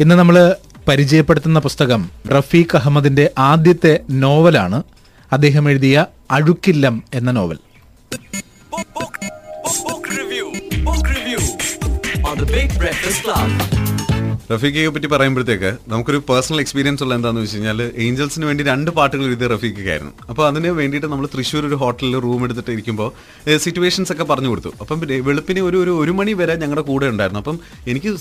ഇന്ന് നമ്മൾ പരിചയപ്പെടുത്തുന്ന പുസ്തകം റഫീഖ് അഹമ്മദിന്റെ ആദ്യത്തെ നോവലാണ്. അദ്ദേഹം എഴുതിയ അഴുക്കില്ലം എന്ന novel. On the Big Breakfast Club. റഫീഖയെ പറ്റി പറയുമ്പോഴത്തേക്ക് നമുക്കൊരു പേഴ്സണൽ എക്സ്പീരിയൻസ് ഉള്ള എന്താണെന്ന് വെച്ച് കഴിഞ്ഞാൽ ഏഞ്ചൽസിന് വേണ്ടി രണ്ട് പാട്ടുകൾ എഴുതിയ റഫീഖക്കായിരുന്നു. അപ്പോൾ അതിന് വേണ്ടിയിട്ട് നമ്മൾ തൃശ്ശൂർ ഒരു ഹോട്ടലിൽ റൂം എടുത്തിട്ട് ഇരിക്കുമ്പോൾ സിറ്റുവേഷൻസ് ഒക്കെ പറഞ്ഞു കൊടുത്തു. അപ്പം വെളുപ്പിന് ഒരു ഒരു ഒരു മണി വരെ ഞങ്ങളുടെ കൂടെ ഉണ്ടായിരുന്നു. അപ്പം എനിക്ക്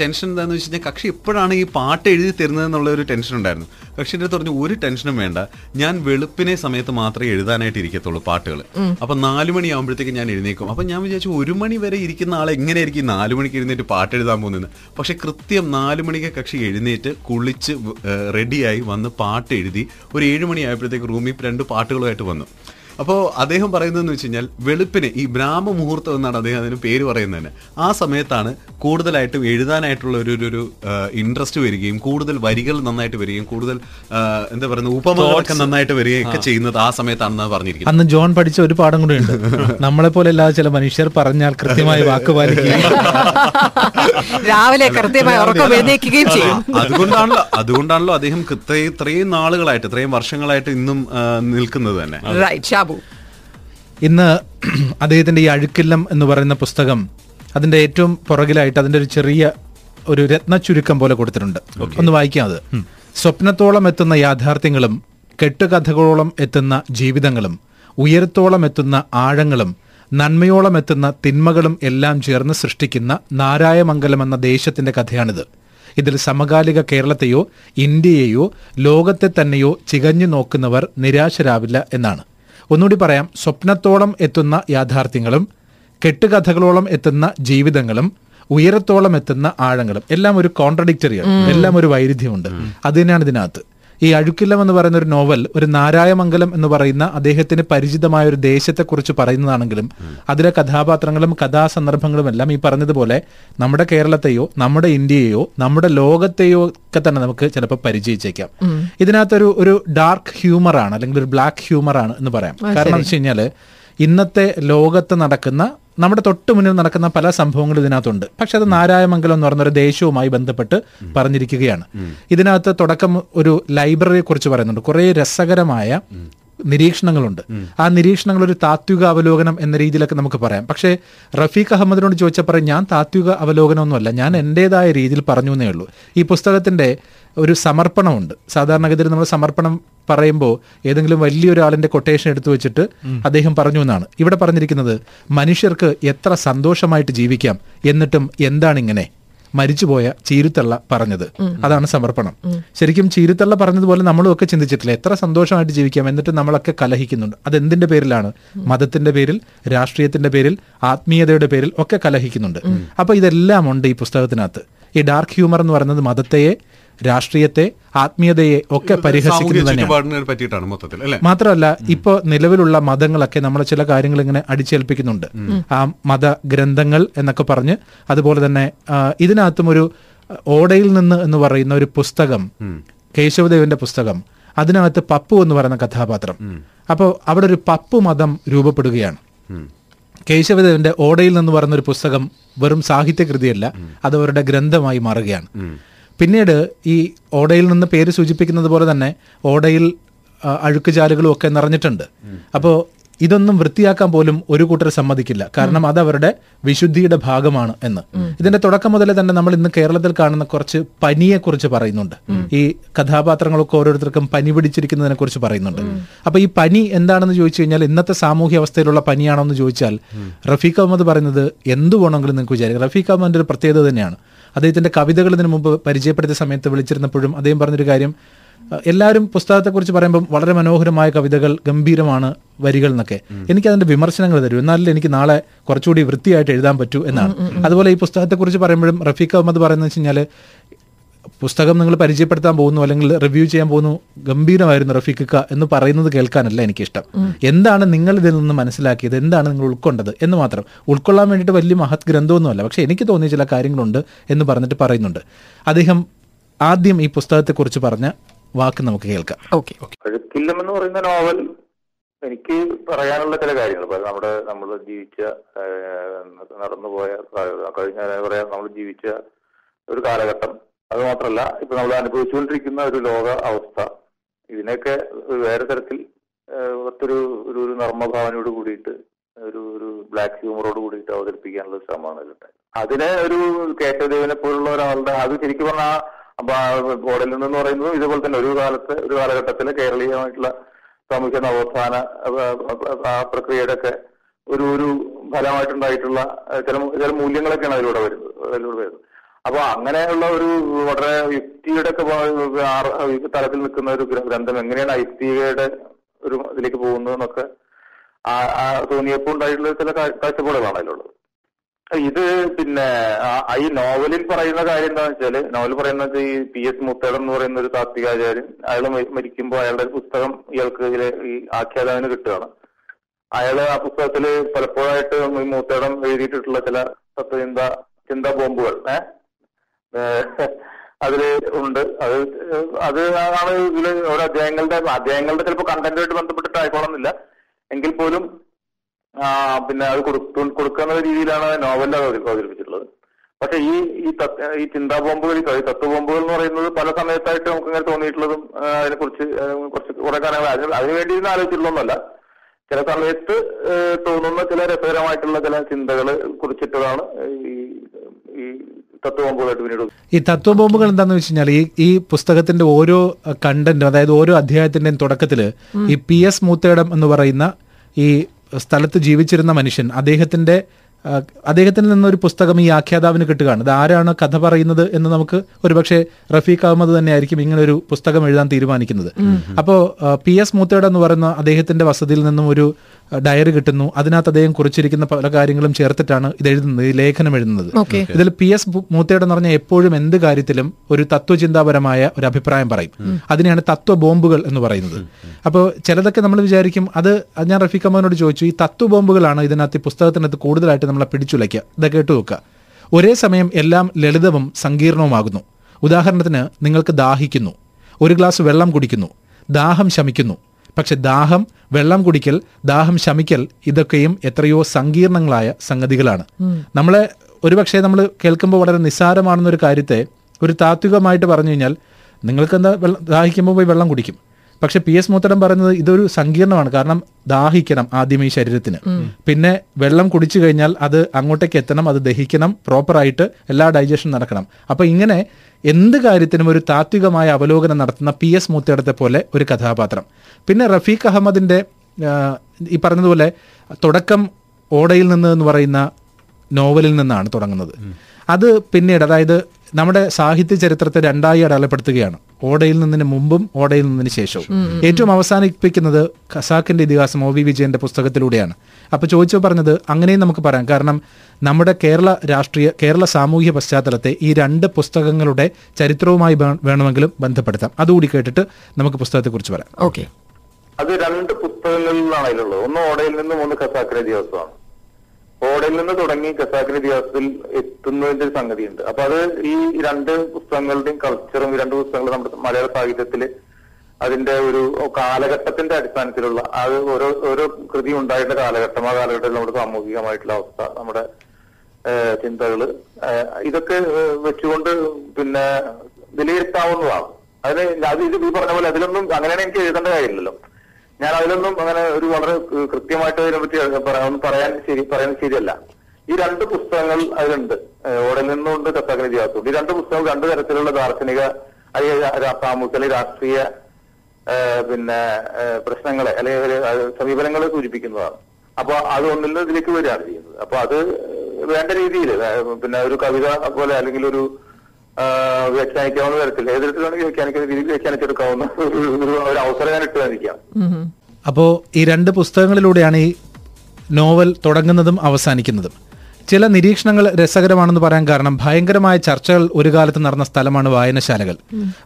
ടെൻഷൻ എന്താണെന്ന് വെച്ച് കഴിഞ്ഞാൽ കക്ഷി എപ്പോഴാണ് ഈ പാട്ട് എഴുതി തരുന്നത് എന്നുള്ള ഒരു ടെൻഷൻ ഉണ്ടായിരുന്നു. കക്ഷിന്റെ അടുത്ത് പറഞ്ഞു ഒരു ടെൻഷനും വേണ്ട. ഞാൻ വെളുപ്പിനെ സമയത്ത് മാത്രമേ എഴുതാനായിട്ട് ഇരിക്കത്തുള്ളൂ പാട്ടുകൾ. അപ്പം മണി മണിയാകുമ്പോഴത്തേക്ക് ഞാൻ എഴുന്നേക്കും അപ്പം ഞാൻ വിചാരിച്ചു ഒരു മണി വരെ ഇരിക്കുന്ന ആളെ എങ്ങനെയായിരിക്കും നാലു നാല് മണിക്ക് എഴുന്നേറ്റ് പാട്ട് എഴുതാൻ പോകുന്നത് പക്ഷെ കൃത്യം നാലു മണിക്ക് കക്ഷി എഴുന്നേറ്റ് കുളിച്ച് റെഡിയായി വന്ന് പാട്ട് എഴുതി ഒരു ഏഴ് മണിയായപ്പോഴത്തേക്ക് റൂമിൽ രണ്ട് പാട്ടുകളുമായിട്ട് വന്നു. അപ്പോൾ അദ്ദേഹം പറയുന്നതെന്ന് വെച്ച് കഴിഞ്ഞാൽ വെളുപ്പിന് ഈ ബ്രാഹ്മ മുഹൂർത്തം എന്നാണ് അദ്ദേഹം അതിന് പേര് പറയുന്നത് തന്നെ ആ സമയത്താണ് കൂടുതലായിട്ടും എഴുതാനായിട്ടുള്ള ഒരു ഒരു- ഇൻട്രസ്റ്റ് വരികയും കൂടുതൽ വരികൾ നന്നായിട്ട് വരികയും കൂടുതൽ എന്താ പറയുന്നത് ഉപമകളൊക്കെ നന്നായിട്ട് വരികയും ഒക്കെ ചെയ്യുന്നത് ആ സമയത്താണെന്നാണ് പറഞ്ഞിരിക്കുന്നത്. അന്ന് ജോൺ പഠിച്ച ഒരു പാഠം കൂടെ ഉണ്ട്. നമ്മളെ പോലെ അല്ലാതെ ചില മനുഷ്യർ പറഞ്ഞാൽ കൃത്യമായി വാക്ക് പാലിക്കുകയും രാവിലെ കൃത്യമായി ഉറക്കം ചെയ്യും. അതുകൊണ്ടാണല്ലോ അതുകൊണ്ടാണല്ലോ അദ്ദേഹം ഇത്രയും ഇത്രയും നാളുകളായിട്ട് ഇത്രയും വർഷങ്ങളായിട്ട് ഇന്നും നിൽക്കുന്നത് തന്നെ. റൈറ്റ് ഷാബു. ഇന്ന് അദ്ദേഹത്തിന്റെ ഈ അഴുക്കില്ലം എന്ന് പറയുന്ന പുസ്തകം അതിന്റെ ഏറ്റവും പുറകിലായിട്ട് അതിന്റെ ഒരു ചെറിയ ഒരു രത്ന ചുരുക്കം പോലെ കൊടുത്തിട്ടുണ്ട്. ഒന്ന് വായിക്കാം അത്. സ്വപ്നത്തോളം എത്തുന്ന യാഥാർത്ഥ്യങ്ങളും കെട്ടുകഥകളോളം എത്തുന്ന ജീവിതങ്ങളും ഉയരത്തോളം എത്തുന്ന ആഴങ്ങളും നന്മയോളം എത്തുന്ന തിന്മകളും എല്ലാം ചേർന്ന് സൃഷ്ടിക്കുന്ന നാരായമംഗലം എന്ന ദേശത്തിന്റെ കഥയാണിത്. ഇതിൽ സമകാലിക കേരളത്തെയോ ഇന്ത്യയെയോ ലോകത്തെ തന്നെയോ ചികഞ്ഞു നോക്കുന്നവർ നിരാശരാവില്ല എന്നാണ്. ഒന്നുകൂടി പറയാം. സ്വപ്നത്തോളം എത്തുന്ന യാഥാർത്ഥ്യങ്ങളും കെട്ടുകഥകളോളം എത്തുന്ന ജീവിതങ്ങളും ഉയരത്തോളം എത്തുന്ന ആഴങ്ങളും എല്ലാം ഒരു കോൺട്രഡിക്റ്ററിയാണ് എല്ലാം ഒരു വൈരുദ്ധ്യമുണ്ട്. അത് തന്നെയാണ് ഇതിനകത്ത്. ഈ അഴുക്കില്ലം എന്ന് പറയുന്ന ഒരു നോവൽ ഒരു നാരായമംഗലം എന്ന് പറയുന്ന അദ്ദേഹത്തിന് പരിചിതമായ ഒരു ദേശത്തെക്കുറിച്ച് പറയുന്നതാണെങ്കിലും അതിലെ കഥാപാത്രങ്ങളും കഥാസന്ദർഭങ്ങളും എല്ലാം ഈ പറഞ്ഞതുപോലെ നമ്മുടെ കേരളത്തെയോ നമ്മുടെ ഇന്ത്യയെയോ നമ്മുടെ ലോകത്തെയോ ഒക്കെ തന്നെ നമുക്ക് ചിലപ്പോൾ പരിചയിച്ചേക്കാം. ഇതിനകത്തൊരു ഒരു ഡാർക്ക് ഹ്യൂമർ ആണ് അല്ലെങ്കിൽ ഒരു ബ്ലാക്ക് ഹ്യൂമർ ആണ് എന്ന് പറയാം. കാരണം എന്ന് വെച്ച് കഴിഞ്ഞാൽ ഇന്നത്തെ ലോകത്ത് നടക്കുന്ന നമ്മുടെ തൊട്ട് മുന്നിൽ നടക്കുന്ന പല സംഭവങ്ങളും ഇതിനകത്തുണ്ട്. പക്ഷെ അത് നാരായമംഗലം എന്ന് പറഞ്ഞൊരു ദേശവുമായി ബന്ധപ്പെട്ട് പറഞ്ഞിരിക്കുകയാണ്. ഇതിനകത്ത് തുടക്കം ഒരു ലൈബ്രറിയെ കുറിച്ച് പറയുന്നുണ്ട്. കുറേ രസകരമായ നിരീക്ഷണങ്ങളുണ്ട്. ആ നിരീക്ഷണങ്ങൾ ഒരു താത്വിക അവലോകനം എന്ന രീതിയിലൊക്കെ നമുക്ക് പറയാം. പക്ഷേ റഫീഖ് അഹമ്മദിനോട് ചോദിച്ചപ്പോൾ ഞാൻ താത്വിക അവലോകനമൊന്നുമല്ല. ഞാൻ എന്റെതായ രീതിയിൽ പറഞ്ഞു എന്നേ ഉള്ളൂ. ഈ പുസ്തകത്തിന്റെ ഒരു സമർപ്പണമുണ്ട്. സാധാരണഗതിയിൽ നമ്മൾ സമർപ്പണം പറയുമ്പോൾ ഏതെങ്കിലും വലിയൊരാളിന്റെ കൊട്ടേഷൻ എടുത്തു വെച്ചിട്ട് അദ്ദേഹം പറഞ്ഞു എന്നാണ്. ഇവിടെ പറഞ്ഞിരിക്കുന്നത് മനുഷ്യർക്ക് എത്ര സന്തോഷമായിട്ട് ജീവിക്കാം എന്നിട്ടും എന്താണിങ്ങനെ? മരിച്ചുപോയ ചീരുത്തള്ള പറഞ്ഞത്. അതാണ് സമർപ്പണം. ശരിക്കും ചീരുത്തള്ള പറഞ്ഞതുപോലെ നമ്മളും ഒക്കെ ചിന്തിച്ചിട്ടില്ല. എത്ര സന്തോഷമായിട്ട് ജീവിക്കാം എന്നിട്ട് നമ്മളൊക്കെ കലഹിക്കുന്നുണ്ട്. അത് എന്തിന്റെ പേരിലാണ് മതത്തിന്റെ പേരിൽ രാഷ്ട്രീയത്തിന്റെ പേരിൽ ആത്മീയതയുടെ പേരിൽ ഒക്കെ കലഹിക്കുന്നുണ്ട്. അപ്പൊ ഇതെല്ലാം ഉണ്ട് ഈ പുസ്തകത്തിനകത്ത്. ഈ ഡാർക്ക് ഹ്യൂമർ എന്ന് പറയുന്നത് മതത്തെയെ രാഷ്ട്രീയത്തെ ആത്മീയതയെ ഒക്കെ പരിഹസിക്കുന്നത് തന്നെയാണ്. മൊത്തത്തിൽ അല്ലെ? മാത്രമല്ല ഇപ്പൊ നിലവിലുള്ള മതങ്ങളൊക്കെ നമ്മളെ ചില കാര്യങ്ങൾ ഇങ്ങനെ അടിച്ചേൽപ്പിക്കുന്നുണ്ട്. ആ മത ഗ്രന്ഥങ്ങൾ എന്നൊക്കെ പറഞ്ഞ് അതുപോലെ തന്നെ ഇതിനകത്തും ഒരു ഓടയിൽ നിന്ന് എന്ന് പറയുന്ന ഒരു പുസ്തകം കേശവദേവന്റെ പുസ്തകം അതിനകത്ത് പപ്പു എന്ന് പറയുന്ന കഥാപാത്രം. അപ്പോൾ അവിടെ ഒരു പപ്പു മതം രൂപപ്പെടുകയാണ് കേശവദേവന്റെ ഓടയിൽ നിന്ന് ഒരു പുസ്തകം വെറും സാഹിത്യകൃതിയല്ല അത് അവരുടെ ഗ്രന്ഥമായി മാറുകയാണ്. പിന്നീട് ഈ ഓടയിൽ നിന്ന് പേര് സൂചിപ്പിക്കുന്നത് പോലെ തന്നെ ഓടയിൽ അഴുക്കുചാലുകളും ഒക്കെ നിറഞ്ഞിട്ടുണ്ട്. അപ്പോൾ ഇതൊന്നും വൃത്തിയാക്കാൻ പോലും ഒരു കൂട്ടർ സമ്മതിക്കില്ല. കാരണം അത് അവരുടെ വിശുദ്ധിയുടെ ഭാഗമാണ് എന്ന്. ഇതിന്റെ തുടക്കം മുതലേ തന്നെ നമ്മൾ ഇന്ന് കേരളത്തിൽ കാണുന്ന കുറച്ച് പനിയെ കുറിച്ച് പറയുന്നുണ്ട് ഈ കഥാപാത്രങ്ങളൊക്കെ ഓരോരുത്തർക്കും പനി പിടിച്ചിരിക്കുന്നതിനെ കുറിച്ച് പറയുന്നുണ്ട്. അപ്പൊ ഈ പനി എന്താണെന്ന് ചോദിച്ചു കഴിഞ്ഞാൽ ഇന്നത്തെ സാമൂഹ്യ അവസ്ഥയിലുള്ള പനിയാണോ എന്ന് ചോദിച്ചാൽ റഫീഖ് അഹമ്മദ് പറയുന്നത് എന്ത് വേണമെങ്കിലും നിങ്ങൾക്ക് വിചാരിക്കാം. റഫീഖ് അഹമ്മദിന്റെ ഒരു പ്രത്യേകത തന്നെയാണ്. അദ്ദേഹത്തിന്റെ കവിതകൾ ഇതിനു മുമ്പ് പരിചയപ്പെടുത്തിയ സമയത്ത് വിളിച്ചിരുന്നപ്പോഴും അദ്ദേഹം പറഞ്ഞൊരു കാര്യം എല്ലാവരും പുസ്തകത്തെക്കുറിച്ച് പറയുമ്പോൾ വളരെ മനോഹരമായ കവിതകൾ ഗംഭീരമാണ് വരികൾ എന്നൊക്കെ. എനിക്ക് അതിന്റെ വിമർശനങ്ങൾ തരും. എന്നാലും എനിക്ക് നാളെ കുറച്ചുകൂടി വൃത്തിയായിട്ട് എഴുതാൻ പറ്റൂ എന്നാണ്. അതുപോലെ ഈ പുസ്തകത്തെക്കുറിച്ച് പറയുമ്പോഴും റഫീഖ് അഹമ്മദ് പറയുന്നത് വെച്ച് കഴിഞ്ഞാൽ പുസ്തകം നിങ്ങൾ പരിചയപ്പെടുത്താൻ പോകുന്നു അല്ലെങ്കിൽ റിവ്യൂ ചെയ്യാൻ പോകുന്നു ഗംഭീരമായിരുന്നു റഫീഖിക്ക എന്ന് പറയുന്നത് കേൾക്കാനല്ല എനിക്കിഷ്ടം. എന്താണ് നിങ്ങൾ ഇതിൽ നിന്ന് മനസ്സിലാക്കിയത്? എന്താണ് നിങ്ങൾ ഉൾക്കൊണ്ടത്? എന്ന് മാത്രം. ഉൾക്കൊള്ളാൻ വേണ്ടിയിട്ട് വലിയ മഹത് ഗ്രന്ഥമൊന്നുമല്ല. പക്ഷെ എനിക്ക് തോന്നിയ ചില കാര്യങ്ങളുണ്ട് എന്ന് പറഞ്ഞിട്ട് പറയുന്നുണ്ട്. അദ്ദേഹം ആദ്യം ഈ പുസ്തകത്തെക്കുറിച്ച് പറഞ്ഞ വാക്ക് നമുക്ക് കേൾക്കാം. ഓക്കെ. അഴുക്കില്ലം എന്ന് പറയുന്ന നോവൽ എനിക്ക് പറയാനുള്ള ചില കാര്യങ്ങൾ. നമ്മുടെ നമ്മൾ ജീവിച്ച നടന്നുപോയ കഴിഞ്ഞ പറയാം നമ്മൾ ജീവിച്ച ഒരു കാലഘട്ടം. അത് മാത്രമല്ല ഇപ്പൊ നമ്മൾ അനുഭവിച്ചുകൊണ്ടിരിക്കുന്ന ഒരു ലോക അവസ്ഥ. ഇതിനൊക്കെ വേറെ തരത്തിൽ മറ്റൊരു ഒത്തൊരു ഒരു ഒരു നർമ്മഭാവനയോട് കൂടിയിട്ട് ഒരു ഒരു ബ്ലാക്ക് ഹ്യൂമറോട് കൂടിയിട്ട് അവതരിപ്പിക്കാനുള്ള ശ്രമമാണ് ഇതിലുണ്ടായത് അതിനെ ഒരു കേശവദേവനെ പോലുള്ള ഒരാളുടെ അത് ശരിക്കും പറഞ്ഞാൽ ബോർഡിൽ നിന്നെന്ന് പറയുന്നത് ഇതുപോലെ തന്നെ ഒരു കാലത്ത് ഒരു കാലഘട്ടത്തിൽ കേരളീയമായിട്ടുള്ള സാമൂഹ്യ നവോത്ഥാന ആ പ്രക്രിയയുടെ ഒക്കെ ഒരു ഒരു ഫലമായിട്ടുണ്ടായിട്ടുള്ള ചില ചില മൂല്യങ്ങളൊക്കെയാണ് അതിലൂടെ വരുന്നത് അതിലൂടെ വരുന്നത്. അപ്പൊ അങ്ങനെയുള്ള ഒരു വളരെ യുക്തിയുടെ ഒക്കെ തലത്തിൽ നിൽക്കുന്ന ഒരു ഗ്രന്ഥം എങ്ങനെയാണ് ആ യുക്തിയുടെ ഒരു ഇതിലേക്ക് പോകുന്നതെന്നൊക്കെ ആ- ആ തോന്നിയപ്പോൾ ഉണ്ടായിട്ടുള്ള ചില കാഴ്ചപ്പാടുകളാണ് അതിലുള്ളത്. ഇത് പിന്നെ ഈ നോവലിൽ പറയുന്ന കാര്യം എന്താണെന്ന് വെച്ചാൽ നോവൽ പറയുന്നത് ഈ പി എസ് മുത്തേടൻ എന്ന് പറയുന്ന ഒരു താത്വികാചാര്യൻ അയാൾ മരിക്കുമ്പോൾ അയാളുടെ ഒരു പുസ്തകം ഇയാൾക്ക് ഇതിലെ ഈ ആഖ്യാതാവിന് കിട്ടുകയാണ്. അയാൾ ആ പുസ്തകത്തിൽ പലപ്പോഴായിട്ട് ഈ മൂത്തേടം എഴുതിയിട്ടുള്ള ചില തത്വചിന്ത ചിന്താ ബോംബുകൾ ഏഹ് അതിൽ ഉണ്ട്. അത് അത് ആണ് ഇതിൽ ഓരോ അധ്യായങ്ങളുടെ അധ്യായങ്ങളുടെ ചിലപ്പോൾ കണ്ടന്റുമായിട്ട് ബന്ധപ്പെട്ടിട്ട് ആയിക്കോളന്നില്ല. എങ്കിൽ പോലും പിന്നെ അത് കൊടുത്തു കൊടുക്കുന്ന രീതിയിലാണ് നോവലിൽ അത് അവതരിപ്പിച്ചിട്ടുള്ളത്. പക്ഷെ ഈ ഈ ഈ ചിന്താ ബോംബുകൾ ഈ തത്വ ബോംബുകൾ എന്ന് പറയുന്നത് പല സമയത്തായിട്ട് നമുക്ക് ഇങ്ങനെ തോന്നിയിട്ടുള്ളതും അതിനെ കുറിച്ച് കുറച്ച് കുറെ കാലങ്ങൾ അതിന് അതിനുവേണ്ടി ഇന്ന് ആലോചിച്ചിട്ടുള്ളതൊന്നല്ല ചില സമയത്ത് തോന്നുന്ന ചില രസകരമായിട്ടുള്ള ചില ചിന്തകൾ കുറിച്ചിട്ടതാണ് ഈ ഈ തത്വ ബോംബുകൾ ഈ തത്വബോംബുകൾ എന്താണെന്ന് വെച്ച് കഴിഞ്ഞാൽ ഈ ഈ പുസ്തകത്തിന്റെ ഓരോ കണ്ടന്റും അതായത് ഓരോ അധ്യായത്തിന്റെയും തുടക്കത്തിൽ ഈ പി എസ് മൂത്തേടം എന്ന് പറയുന്ന ഈ സ്ഥലത്ത് ജീവിച്ചിരുന്ന മനുഷ്യൻ അദ്ദേഹത്തിന്റെ ആ, അദ്ദേഹത്തിൽ നിന്നൊരു പുസ്തകം ഈ ആഖ്യാതാവിന് കിട്ടുകയാണ്. ഇത് ആരാണ് കഥ പറയുന്നത് എന്ന് നമുക്ക് ഒരുപക്ഷെ റഫീഖ് അഹമ്മദ് തന്നെയായിരിക്കും ഇങ്ങനെ ഒരു പുസ്തകം എഴുതാൻ തീരുമാനിക്കുന്നത്. അപ്പോൾ പി എസ് മൂത്തേട എന്ന് പറയുന്ന അദ്ദേഹത്തിന്റെ വസതിയിൽ നിന്നും ഒരു ഡയറി കിട്ടുന്നു. അതിനകത്ത് അദ്ദേഹം കുറിച്ചിരിക്കുന്ന പല കാര്യങ്ങളും ചേർത്തിട്ടാണ് ഇത് എഴുതുന്നത് ഈ ലേഖനം എഴുതുന്നത്. ഇതിൽ പി എസ് മൂത്തേട എന്ന് പറഞ്ഞാൽ എപ്പോഴും എന്ത് കാര്യത്തിലും ഒരു തത്വചിന്താപരമായ ഒരു അഭിപ്രായം പറയും. അതിനെയാണ് തത്വ ബോംബുകൾ എന്ന് പറയുന്നത്. അപ്പോൾ ചിലതൊക്കെ നമ്മൾ വിചാരിക്കും അത് ഞാൻ റഫീഖ് അഹമ്മദിനോട് ചോദിച്ചു ഈ തത്വ ബോംബുകളാണ് ഇതിനകത്ത് ഈ പുസ്തകത്തിനകത്ത് കൂടുതലായിട്ട് നമ്മളെ പിടിച്ചുലയ്ക്കുക. ഇത് കേട്ടു നോക്കുക. ഒരേ സമയം എല്ലാം ലളിതവും സങ്കീർണവുമാകുന്നു. ഉദാഹരണത്തിന് നിങ്ങൾക്ക് ദാഹിക്കുന്നു. ഒരു ഗ്ലാസ് വെള്ളം കുടിക്കുന്നു. ദാഹം ശമിക്കുന്നു. പക്ഷെ ദാഹം വെള്ളം കുടിക്കൽ ദാഹം ശമിക്കൽ ഇതൊക്കെയും എത്രയോ സങ്കീർണങ്ങളായ സംഗതികളാണ്. നമ്മളെ ഒരുപക്ഷെ നമ്മൾ കേൾക്കുമ്പോൾ വളരെ നിസ്സാരമാണെന്നൊരു കാര്യത്തെ ഒരു താത്വികമായിട്ട് പറഞ്ഞു കഴിഞ്ഞാൽ നിങ്ങൾക്ക് എന്താ വെള്ളം ദാഹിക്കുമ്പോൾ പോയി വെള്ളം കുടിക്കും. പക്ഷെ പി എസ് മൂത്തടം പറയുന്നത് ഇതൊരു സങ്കീർണമാണ്. കാരണം ദാഹിക്കണം ആദ്യം ഈ ശരീരത്തിന്. പിന്നെ വെള്ളം കുടിച്ചു കഴിഞ്ഞാൽ അത് അങ്ങോട്ടേക്ക് എത്തണം അത് ദഹിക്കണം പ്രോപ്പറായിട്ട് എല്ലാ ഡൈജഷൻ നടക്കണം. അപ്പൊ ഇങ്ങനെ എന്ത് കാര്യത്തിനും ഒരു താത്വികമായ അവലോകനം നടത്തുന്ന പി എസ് മൂത്തേടത്തെ പോലെ ഒരു കഥാപാത്രം. പിന്നെ റഫീഖ് അഹമ്മദിന്റെ ഈ പറഞ്ഞതുപോലെ തുടക്കം ഓടയിൽ നിന്ന് എന്ന് പറയുന്ന നോവലിൽ നിന്നാണ് തുടങ്ങുന്നത്. അത് പിന്നീട് അതായത് നമ്മുടെ സാഹിത്യ ചരിത്രത്തെ രണ്ടായി അടയാളപ്പെടുത്തുകയാണ്. ഓടയിൽ നിന്നിന് മുമ്പും ഓടയിൽ നിന്നിന് ശേഷവും. ഏറ്റവും അവസാനിപ്പിക്കുന്നത് ഖസാക്കിന്റെ ഇതിഹാസം ഒ വി വിജയന്റെ പുസ്തകത്തിലൂടെയാണ്. അപ്പൊ ചോദിച്ചു പറഞ്ഞത് അങ്ങനെയും നമുക്ക് പറയാം. കാരണം നമ്മുടെ കേരള രാഷ്ട്രീയ കേരള സാമൂഹ്യ പശ്ചാത്തലത്തെ ഈ രണ്ട് പുസ്തകങ്ങളുടെ ചരിത്രവുമായി വേണമെങ്കിലും ബന്ധപ്പെടുത്താം. അതുകൂടി കേട്ടിട്ട് നമുക്ക് പുസ്തകത്തെക്കുറിച്ച് പറയാം. ഓക്കെ. അത് രണ്ട് പുസ്തകങ്ങളിലാണ് അതിലുള്ളത്. ഒന്ന് ഓടയിൽ നിന്നും ഒന്ന് ഖസാക്കിന്റെ ദിവസമാണ് ഓടയിൽ നിന്ന് തുടങ്ങി ഖസാക്കിന്റെ ഇതിഹാസത്തിൽ എത്തുന്നതിന്റെ ഒരു സംഗതിയുണ്ട്. അപ്പൊ അത് ഈ രണ്ട് പുസ്തകങ്ങളുടെയും കൾച്ചറും ഈ രണ്ട് പുസ്തകങ്ങളും നമ്മുടെ മലയാള സാഹിത്യത്തിൽ അതിന്റെ ഒരു കാലഘട്ടത്തിന്റെ അടിസ്ഥാനത്തിലുള്ള അത് ഓരോ ഓരോ കൃതി ഉണ്ടായിട്ടുള്ള കാലഘട്ടം ആ കാലഘട്ടത്തിൽ നമ്മുടെ സാമൂഹികമായിട്ടുള്ള അവസ്ഥ നമ്മുടെ ചിന്തകൾ ഇതൊക്കെ വെച്ചുകൊണ്ട് പിന്നെ വിലയിരുത്താവുന്നതാണ്. അതിന് അത് ഇത് പറഞ്ഞ പോലെ അതിലൊന്നും അങ്ങനെയാണ് എനിക്ക് എഴുതേണ്ട കാര്യമില്ലല്ലോ. ഞാൻ അതിലൊന്നും അങ്ങനെ ഒരു വളരെ കൃത്യമായിട്ട് കൃത്യമായിട്ട് അതിനെപ്പറ്റി പറയാൻ പറയാൻ ശരി പറയാൻ ശരിയല്ല. ഈ രണ്ട് പുസ്തകങ്ങൾ അതിലുണ്ട്. ഏഹ് ഓടയിൽ നിന്നുകൊണ്ട് കത്താക്കിന് ഇതിഹാസമുണ്ട്. ഈ രണ്ട് പുസ്തകങ്ങൾ രണ്ട് തരത്തിലുള്ള ദാർശനിക അല്ലെങ്കിൽ സാമൂഹിക രാഷ്ട്രീയ പിന്നെ പ്രശ്നങ്ങളെ അല്ലെങ്കിൽ സമീപനങ്ങളെ സൂചിപ്പിക്കുന്നതാണ്. അപ്പൊ അത് ഒന്നിൽ നിന്ന് ഇതിലേക്ക് വരികയാണ് ചെയ്യുന്നത്. അപ്പൊ അത് വേണ്ട രീതിയിൽ പിന്നെ ഒരു കവിത പോലെ അല്ലെങ്കിൽ ഒരു വ്യാഖ്യാനിക്കാവുന്ന തരത്തിൽ. ഏത് തരത്തിലാണെങ്കിൽ വ്യാഖ്യാനിക്കുന്ന രീതിയിൽ വ്യാഖ്യാനിച്ചെടുക്കാവുന്ന ഒരു അവസരം ഞാൻ ഇട്ട് തന്നിരിക്കാം അപ്പോൾ ഈ രണ്ട് പുസ്തകങ്ങളിലൂടെയാണ് ഈ നോവൽ തുടങ്ങുന്നതും അവസാനിക്കുന്നതും. ചില നിരീക്ഷണങ്ങൾ രസകരമാണെന്ന് പറയാൻ കാരണം ഭയങ്കരമായ ചർച്ചകൾ ഒരു കാലത്ത് നടന്ന സ്ഥലമാണ് വായനശാലകൾ.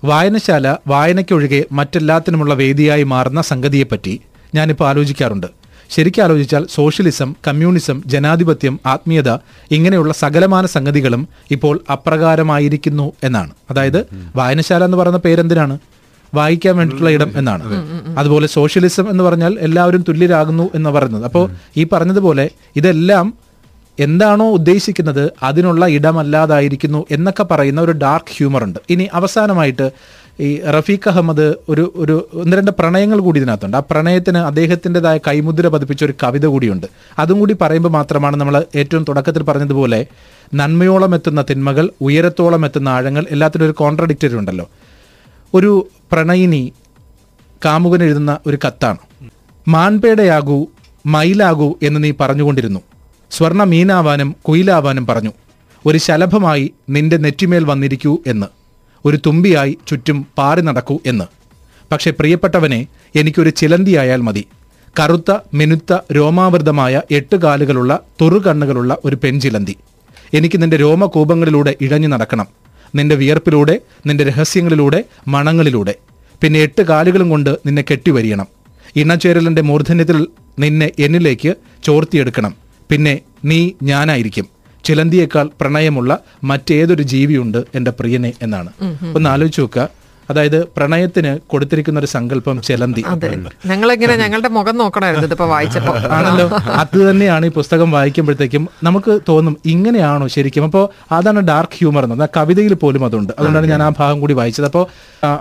വായനശാല വായനയ്ക്കൊഴികെ മറ്റെല്ലാത്തിനുമുള്ള വേദിയായി മാറുന്ന സംഗതിയെപ്പറ്റി ഞാനിപ്പോൾ ആലോചിക്കാറുണ്ട്. ശരിക്കും ആലോചിച്ചാൽ സോഷ്യലിസം കമ്മ്യൂണിസം ജനാധിപത്യം ആത്മീയത ഇങ്ങനെയുള്ള സകലമാന സംഗതികളും ഇപ്പോൾ അപ്രകാരമായിരിക്കുന്നു എന്നാണ്. അതായത് വായനശാല എന്ന് പറയുന്ന പേരെന്തിനാണ്? വായിക്കാൻ വേണ്ടിയിട്ടുള്ള ഇടം എന്നാണ്. അതുപോലെ സോഷ്യലിസം എന്ന് പറഞ്ഞാൽ എല്ലാവരും തുല്യരാകുന്നു എന്ന് പറയുന്നത്. അപ്പോൾ ഈ പറഞ്ഞതുപോലെ ഇതെല്ലാം എന്താണോ ഉദ്ദേശിക്കുന്നത് അതിനുള്ള ഇടമല്ലാതായിരിക്കുന്നു എന്നൊക്കെ പറയുന്ന ഒരു ഡാർക്ക് ഹ്യൂമർ ഉണ്ട് ഇനി അവസാനമായിട്ട് ഈ റഫീഖ് അഹമ്മദ് ഒരു ഒരു ഒന്ന് രണ്ട് പ്രണയങ്ങൾ കൂടി ഇതിനകത്തുണ്ട്. ആ പ്രണയത്തിന് അദ്ദേഹത്തിന്റെതായ കൈമുദ്ര പതിപ്പിച്ച ഒരു കവിത കൂടിയുണ്ട്. അതും കൂടി പറയുമ്പോൾ മാത്രമാണ് നമ്മൾ ഏറ്റവും തുടക്കത്തിൽ പറഞ്ഞതുപോലെ നന്മയോളം എത്തുന്ന തിന്മകൾ ഉയരത്തോളം എത്തുന്ന ആഴങ്ങൾ എല്ലാത്തിനും ഒരു കോൺട്രഡിക്റ്ററി ഉണ്ടല്ലോ. ഒരു പ്രണയിനി കാമുകൻ എഴുതുന്ന ഒരു കത്താണ്. മാൻപേടയാകൂ മയിലാകൂ എന്ന് നീ പറഞ്ഞുകൊണ്ടിരുന്നു. സ്വർണ മീനാവാനും കുയിലാവാനും പറഞ്ഞു. ഒരു ശലഭമായി നിന്റെ നെറ്റിമേൽ വന്നിരിക്കൂ എന്ന്. ഒരു തുമ്പിയായി ചുറ്റും പാറി നടക്കൂ എന്ന്. പക്ഷെ പ്രിയപ്പെട്ടവനെ എനിക്കൊരു ചിലന്തിയായാൽ മതി. കറുത്ത മിനുത്ത രോമാവൃതമായ എട്ട് കാലുകളുള്ള തുറുകണ്ണുകളുള്ള ഒരു പെൺചിലന്തി. എനിക്ക് നിന്റെ രോമകൂപങ്ങളിലൂടെ ഇഴഞ്ഞു നടക്കണം. നിന്റെ വിയർപ്പിലൂടെ നിന്റെ രഹസ്യങ്ങളിലൂടെ മണങ്ങളിലൂടെ. പിന്നെ എട്ട് കാലുകളും കൊണ്ട് നിന്നെ കെട്ടിവരിയണം. ഇണചേരലിന്റെ മൂർധന്യത്തിൽ നിന്നെ എന്നിലേക്ക് ചോർത്തിയെടുക്കണം. പിന്നെ നീ ഞാനായിരിക്കും. ചിലന്തിയേക്കാൾ പ്രണയമുള്ള മറ്റേതൊരു ജീവിയുണ്ട് എന്റെ പ്രിയനെ എന്നാണ്. ഒന്ന് ആലോചിച്ച് നോക്കുക. അതായത് പ്രണയത്തിന് കൊടുത്തിരിക്കുന്ന ഒരു സങ്കല്പം ചിലന്തി. ഞങ്ങളിങ്ങനെ ഞങ്ങളുടെ മുഖം നോക്കണമായിരുന്നു ഇതിപ്പോ വായിച്ചപ്പോ. ആണല്ലോ. അത് തന്നെയാണ് ഈ പുസ്തകം വായിക്കുമ്പോഴത്തേക്കും നമുക്ക് തോന്നും ഇങ്ങനെയാണോ ശരിക്കും. അപ്പോൾ അതാണ് ഡാർക്ക് ഹ്യൂമർ എന്ന് പറഞ്ഞാൽ കവിതയിൽ പോലും അതുണ്ട്. അതുകൊണ്ടാണ് ഞാൻ ആ ഭാഗം കൂടി വായിച്ചത്. അപ്പോൾ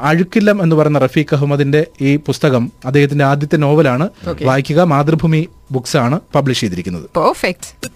അഴുക്കില്ലം എന്ന് പറയുന്ന റഫീഖ് അഹമ്മദിന്റെ ഈ പുസ്തകം അദ്ദേഹത്തിന്റെ ആദ്യത്തെ നോവലാണ് വായിക്കുക. മാതൃഭൂമി ബുക്സ് ആണ് പബ്ലിഷ് ചെയ്തിരിക്കുന്നത്. Perfect